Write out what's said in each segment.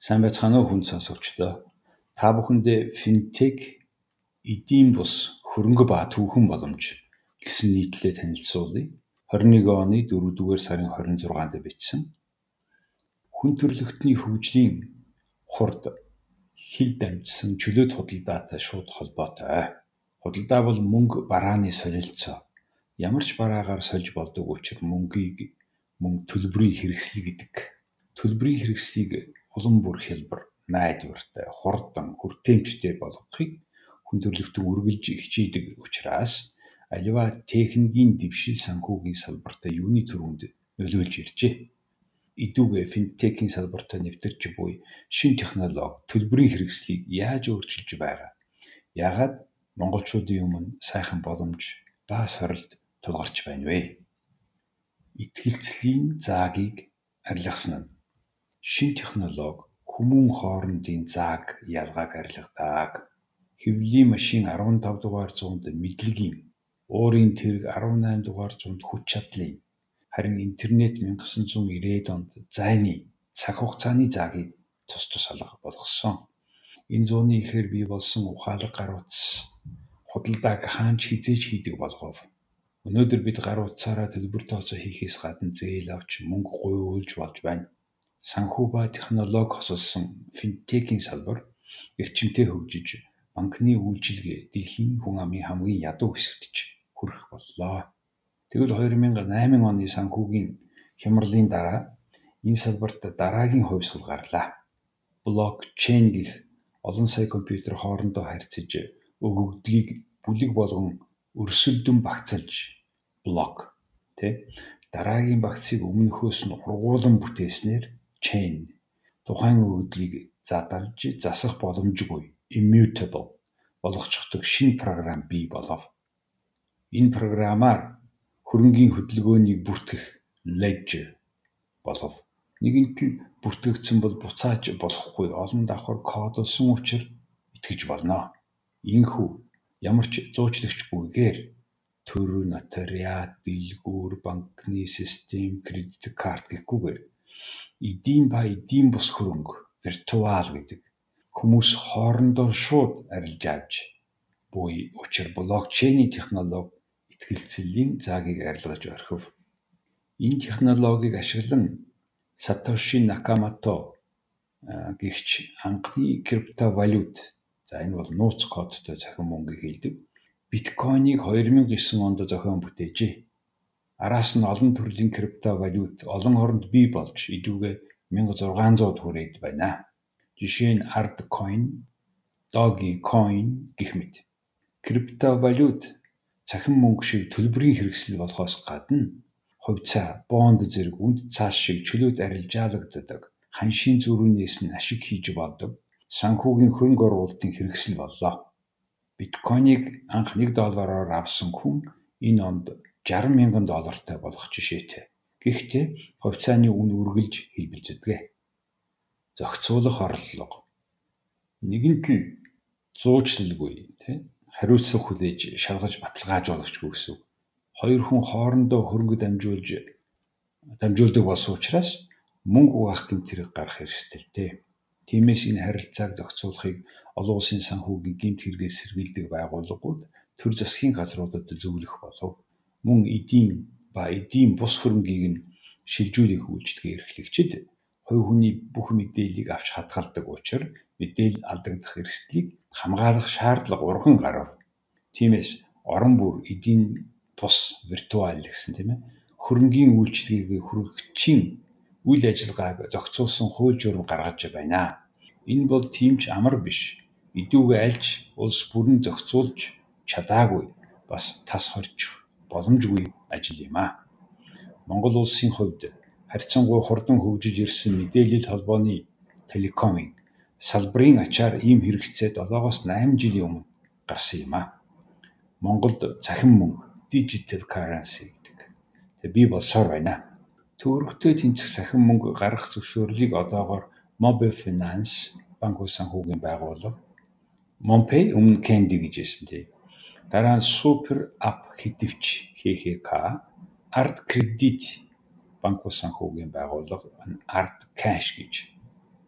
Сайн байцгаана уу хүн сонсогчдоо. Та бүхэндээ финтек эдийн бус хөрөнгө ба түүхэн боломж гэсэн нийтлэлээр танилцуулъя. 21 оны 4-р сарын 26-нд бичсэн. Хүн төрөлхтний хөгжлийн хурд хил дамжсан чөлөөт худалдаатай шууд холбоотой. Худалдаа бол мөнгө барааны солилцоо. Ямар ч бараагаар сольж болдог учраас мөнгийг мөн төлбөрийн хэрэгсэл гэдэг. Төлбөрийн хэрэгслийг улам бүр хялбар, найдвартай, хурдан, хүртээмжтэй болгохыг хүн төрөлхтөн үргэлж хичээдэг учраас аливаа техникийн дэвшил санхүүгийн салбартаа юуны төрөнд нөлөөлж иржээ. Идүүгээ финтекийн салбартаа нэвтэрч буй шин технологи төлбөрийн хэрэгслийг яаж өөрчилж байгаа? Яагаад монголчуудын өмнө сайхан боломж ба сорилт тулгарч байна вэ? Итгэлцлийн заагийг арилгасан нь шин технологи хүмүүн хоорондын зааг ялгааг арилгадаг. Хэвлэлийн машин 15 дугаар зуунд мэдлэгийн, уурын тэрэг 18 дугаар зуунд хүч чадлын, харин интернет 1990-ад онд зайны цаг хугацааны заагийг тус тус алга болгосон. Энэ зууны ихээр бий болсон ухаалаг гар утас худалдааг хаанч хизээж хийдэг болгов. Өнөөдөр бид гар утсаараа төлбөр тооцоо хийхээс гадна зээл авч мөнгө гуйвуулж болж байна санхүү ба технологи хосолсон финтекийн салбар эрчимтэй хөгжиж банкны үйлчилгээ дэлхийн хүн амын хамгийн ядуу хэсэгт ч хүрэх боллоо. Тэгвэл 2008 оны санхүүгийн хямралын дараа энэ салбарт дараагийн хувьсгал гарлаа. Блокчейн гэх олон сая компьютер хоорондоо харьцаж өгөгдлийг бүлэг болгон өрсөлдөн багцалж блок тий дараагийн багцыг өмнөхөөс нь ургуулan бүтээснээр chain тухайн өгөгдлийг задарж засах боломжгүй immutable болгочихдог шинэ програм бий болов. Энэ програмаар хөрөнгийн хөдөлгөөнийг бүртгэх ledger болов. Нэгэнт нь бүртгэгдсэн бол буцааж болохгүй олон давхар кодолсон учраас итгэж болно. Инхүү ямар ч зуучлагчгүйгээр төр нотариат, дэлгүүр, банкны систем, кредит карт гэхгүйгээр эдийн ба эдийн бус хөрөнгө виртуал гэдэг хүмүүс хоорондоо шууд арилж авч буй учир блокчейний технологи итгэлцэлийн заагийг арилгаж орхив. Энэ технологиг ашиглан Сатоши Накамото гихч анхны криптовалют за энэ бол нууц кодтой цахим мөнгө хэлдэг. Биткойныг 2009 онд зохион бүтээжээ. Араас нь олон төрлийн криптовалют олон оронд бий болж идүүгээ 1600 хүрээд байна. Жишээ нь Ardcoin, Dogecoin гэх мэт. Криптовалют цахим мөнгө шиг төлбөрийн хэрэгсэл болохоос гадна хувьцаа, бонд зэрэг үнд цаас шиг чөлөөт арилжаалагддаг ханшийн зүрхнээс нь ашиг хийж болдог санхүүгийн хөрөнгө оруулалтын хэрэгсэл боллоо. Биткойныг анх 1 доллараар авсан хүн энэ онд 60 мянган доллартай болох жишээтэй. Гэхдээ хувьцааны үн үргэлж хэлбэлзэдэг. Зохицуулах орлого. Нэгэнт л зуучлалгүй тий хариуцлага хүлээж шалгаж баталгаажуулагчгүй гэсэн. Хоёр хүн хоорондоо хөрөнгө дамжуулж дамжуулдаг болсон учраас мөнгө угаах гэмтэрэг гарах эрсдэлтэй. Тиймээс энэ харилцааг зохицуулахыг олон улсын санхүүгийн гэмт хэрэгээс сэргийлдэг байгууллагууд төр засгийн газруудад зөвлөх болов мөн эдийн ба эдийн бус хөрөнгийг нь шилжүүлэх үйлчлэгээ эрхлэгчид хувь хүний бүх мэдээллийг авч хадгалдаг учраас мэдээлэл алдагдах эрсдлийг хамгаалах шаардлага урхан гарав. Тиймээс орон бүр эдийн бус виртуал гэсэн тийм ээ хөрөнгийн үйлчлэгийг хүргэхчийн үйл ажиллагааг зохицуулсан хууль журам гаргаж байна. Энэ бол тиймч амар биш. Идүүгээ альж улс бүрэн зохицуулж чадаагүй бас тас хорчих боломжгүй ажил юм а. Монгол улсын хувьд харьцангуй хурдан хөгжиж ирсэн мэдээлэл холбооны телекомын салбарын ачаар ийм хэрэгцээ 7-оос 8 жилийн өмнө гарсан юм а. Монголд цахим мөнгө digital currency гэдэг. Тэгээ би болсоор байна. Төвөрөгтэй тэнцэх цахим мөнгө гаргах зөвшөөрлийг одоогоор Mobile Finance банк улсын хүүгийн байгууллага Monpay өмнө Candy гэж хэлсэн тийм Дараа нь супер ап хэдвч ХХК, Арт кредит банк санхүүгийн байгууллага Арт Cash гэж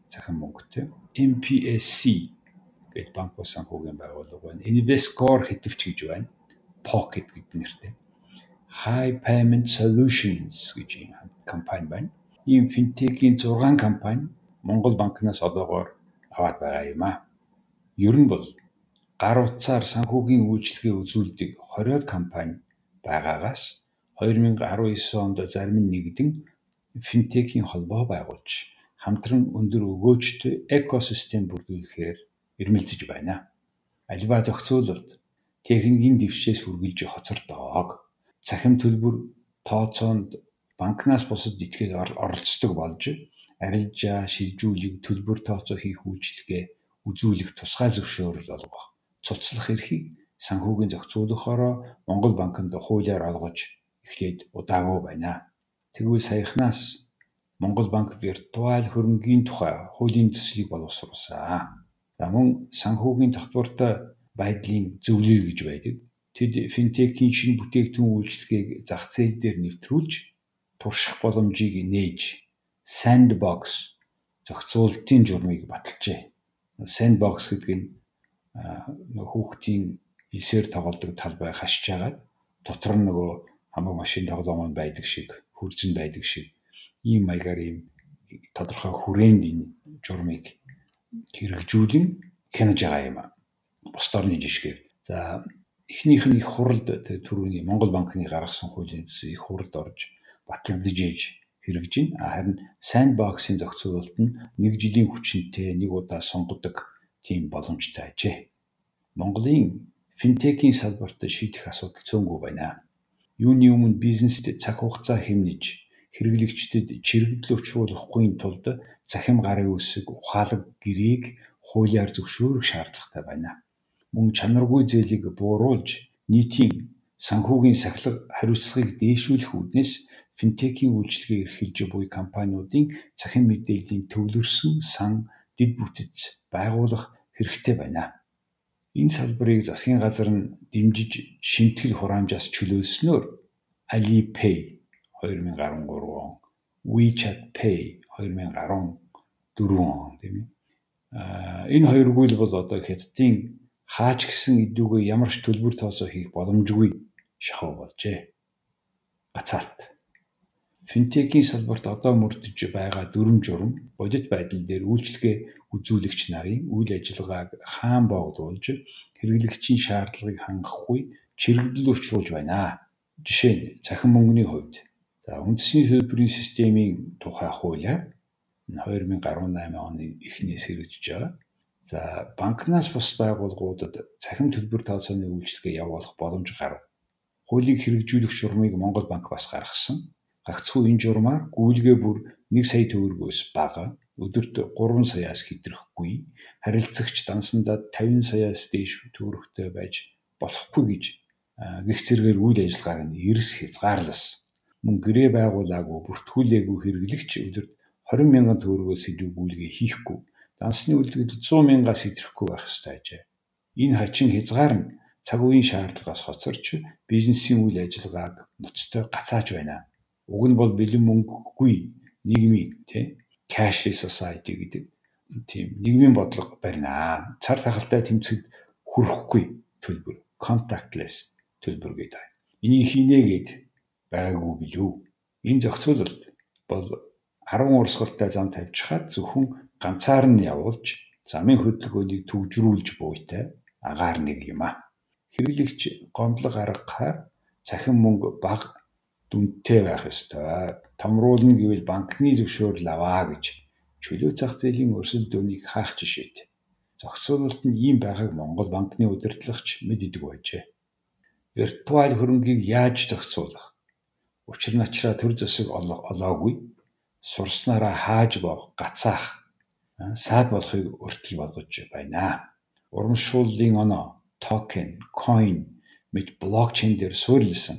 захин мөнгөтэй. MPSC гэдэг банк санхүүгийн байгууллага байна. Invescore хэтвч гэж байна. Pocket гэдэг нэртэй. High Payment Solutions гэж юм компани байна. Ийм финтекийн 6 компани Монгол банкнаас одоогоор аваад байгаа юм а. Ер нь бол гар утсаар санхүүгийн үйлчилгээ үзүүлдэг 20-од компани байгаагаас 2019 онд зарим нь нэгдэн финтекийн холбоо байгуулж хамтран өндөр өгөөжтэй экосистем бүрдүүлэхээр ирмэлзэж байна. Аливаа зохицуулалт техникийн дэвшээс үргэлж хоцордог. Цахим төлбөр тооцоонд банкнаас бусад этгээд оролцдог болж арилжаа, шилжүүлэг, төлбөр тооцоо хийх үйлчилгээ үзүүлэх тусгай зөвшөөрөл олгох, цуцлах эрхийг санхүүгийн зохицуулахаараа Монгол банкнд хуулиар олгож эхлээд удаагүй байна. Тэгвэл саяхнаас Монгол банк виртуал хөрөнгийн тухай хуулийн төслийг боловсруулсан. За мөн санхүүгийн татвартай байдлын зөвлөл гэж байдаг. Тэд финтекийн шинэ бүтээгдэхүүн үйлчлэгийг зах зээл дээр нэвтрүүлж турших боломжийг нээж sandbox зохицуулалтын журмыг баталжээ. Sandbox гэдэг нь хүүхдийн илсээр тоглодог талбай хашиж агаад дотор нь нөгөө хамаг машин тоглоом байдаг шиг хурцэн байдаг шиг ийм маягаар ийм тодорхой хүрээнд энэ журмыг хэрэгжүүлэн хянаж байгаа юм. Бус орны жишгээр. За эхнийх нь их хуралд түрүүний Монгол банкны гаргасан хуулийн төсөв их хуралд орж батлагдж ээж хэрэгж байна. Харин sandbox-ын зохицуулалт нь нэг жилийн хүчинтэй нэг удаа сонгодог тийм боломжтой ажээ. Монголын финтекийн салбарт шийдэх асуудал цөөнгүй байна. Юуны өмнө бизнест цаг хугацаа хэмнэж хэрэглэгчдэд чирэгдэл учруулахгүй тулд захим гарын үсэг ухаалаг гэрээг хуулиар зөвшөөрөх шаардлагатай байна. Мөн чанаргүй зээлийг бууруулж нийтийн санхүүгийн сахилга хариуцлагыг дээшүүлэх үүднээс финтекийн үйлчилгээ эрхэлж буй компаниудын цахим мэдээллийн төвлөрсөн сан дэд бүтэц байгуулах хэрэгтэй байна. Энэ салбарыг засгийн газар нь дэмжиж шимтгэл хураамжаас чөлөөлснөөр Alipay 2013 он, WeChat Pay 2014 он тийм ээ. Аа энэ хоёргүй л бол одоо хятадын хаач гисэн идүүгээ ямар ч төлбөр тооцоо хийх боломжгүй шахав болжээ. Гацаалт. Финтекийн салбарт одоо мөрдөж байгаа дүрм журам бодит байдал дээр үйлчлэгээ үзүүлэгч нарын үйл ажиллагааг хаан боогдуулж хэрэглэгчийн шаардлагыг хангахгүй чирэгдэл учруулж байна. Жишээ нь цахим мөнгөний хувьд За үндэсний төлбөрийн системийн тухай хуулиар 2018 оны эхнээс хэрэгжиж байгаа. За банкнаас бус байгууллагуудад цахим төлбөр тооцооны үйлчилгээ явуулах боломж гарав. Хуулийг хэрэгжүүлэх журмыг Монгол банк бас гаргасан. Гагцхүү энэ журмаар гүйлгээ бүр 1 сая төгрөгөөс бага өдөрт 3 саяас хэтрэхгүй харилцагч дансандаа 50 саяас дээш төгрөгтэй байж болохгүй гэж гих зэргээр үйл ажиллагааг нь эрс хязгаарласан мөн гэрээ байгуулаагүй бүртгүүлээгүй хэрэглэгч өдөрт 20 мянган төгрөгөөс илүү гүйлгээ хийхгүй дансны үлдгэд 100 мянгаас хэтрэхгүй байх ёстой ажээ. Энэ хачин хязгаар нь цаг үеийн шаардлагаас хоцорч бизнесийн үйл ажиллагааг ноцтой гацааж байна. Уг нь бол бэлэн мөнгөгүй нийгмийн тий cashless society гэдэг тийм нийгмийн бодлого барина. Цар тахалтай тэмцэд хүрэхгүй төлбөр contactless төлбөр гэдэг. Энийг хийнэ гэд байгаагүй билүү. Энэ зохицуулалт бол 10 урсгалтай зам тавьж хаад зөвхөн ганцаар нь явуулж замын хөдөлгөөнийг төвжрүүлж буйтай агаар нэг юм а. Хэрэглэгч гомдлого аргахаар цахим мөнгө баг дүнтэй байх ёстой. Томруулна гэвэл банкны зөвшөөрөл аваа гэж чөлөө зах зээлийн өрсөлдөөнийг хаах жишээт. Зохицуулалт нь ийм байгааг Монгол банкны удирдлагч мэддэг байжээ. Виртуал хөрөнгийг яаж зохицуулах? Учир нь ачраа төр зэсэг олоогүй сурснараа хааж боох, гацаах, саад болохыг өртөл болгож байна. Урамшууллын оноо, токен, coin мэт блокчейн дээр суурилсан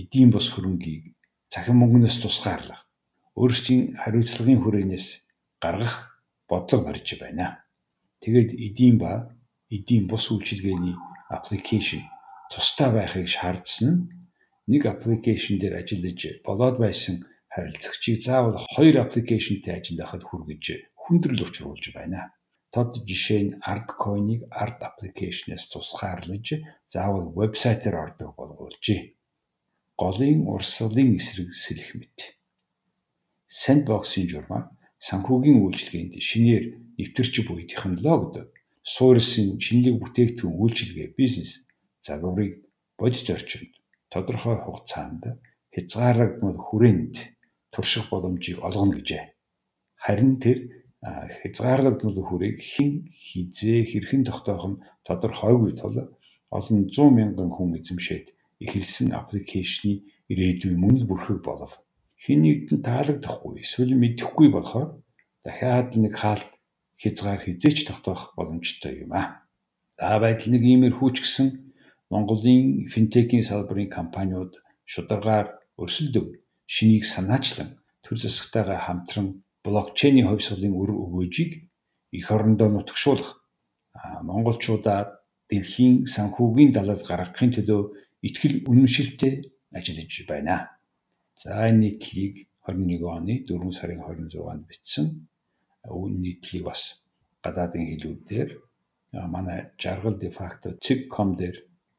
эдийн бус хөрөнгийг цахим мөнгнөөс тусгаарлах, өөрсдийн хариуцлагын хүрээнээс гаргах бодлого барьж байна. Тэгээд эдийн ба эдийн бус үйлчилгээний аппликейшн тустай байхыг шаардсан нь нэг аппликейшн дээр ажиллаж болоод байсан харилцагчийг заавал хоёр аппликейшнтэй ажиллахад хүргэж хүндрэл учруулж байна. Тод жишээ нь койныг ард аппликейшнээс тусгаарлаж заавал вебсайтаар ордог болгуулжээ. Голын урсгалын эсрэг сэлэх мэт. Sandbox-ийн журмаар санхүүгийн үйлчилгээнд шинээр нэвтэрч буй технологид суурилсан шинэлэг бүтээгдэхүүн үйлчилгээ бизнес загварыг бодит орчинд тодорхой хугацаанд хязгаарлагдмал хүрээнд турших боломжийг олгоно гэжээ. Харин тэр хязгаарлагдмал хүрээг хэн хизээ хэрхэн тогтоох нь тодорхойгүй тул олон 100 мянган хүн эзэмшээд эхэлсэн аппликейшны ирээдүйн мөн л бүрхэг болов. Хэн нэгт нь таалагдахгүй эсвэл мэдэхгүй болохоор дахиад нэг хаалт хязгаар хизээч тогтоох боломжтой юм а. За байтал нэг иймэрхүү ч гэсэн Монголын финтекийн салбарын компаниуд шударгаар өрсөлдөв шинийг санаачлан төр засагтайгаа хамтран блокчейний хувьсгалын үр өгөөжийг эх орондоо нутагшуулах монголчуудаа дэлхийн санхүүгийн далайд гаргахын төлөө ихтгэл үнэмшилтэй ажиллаж байна. За энэ нийтлийг 21 оны 4 сарын 26-нд бичсэн үн нийтлийг бас гадаадын хэлүүдээр манай жаргал де факто cig.com дээр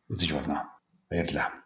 үзэж байна. Баярлалаа.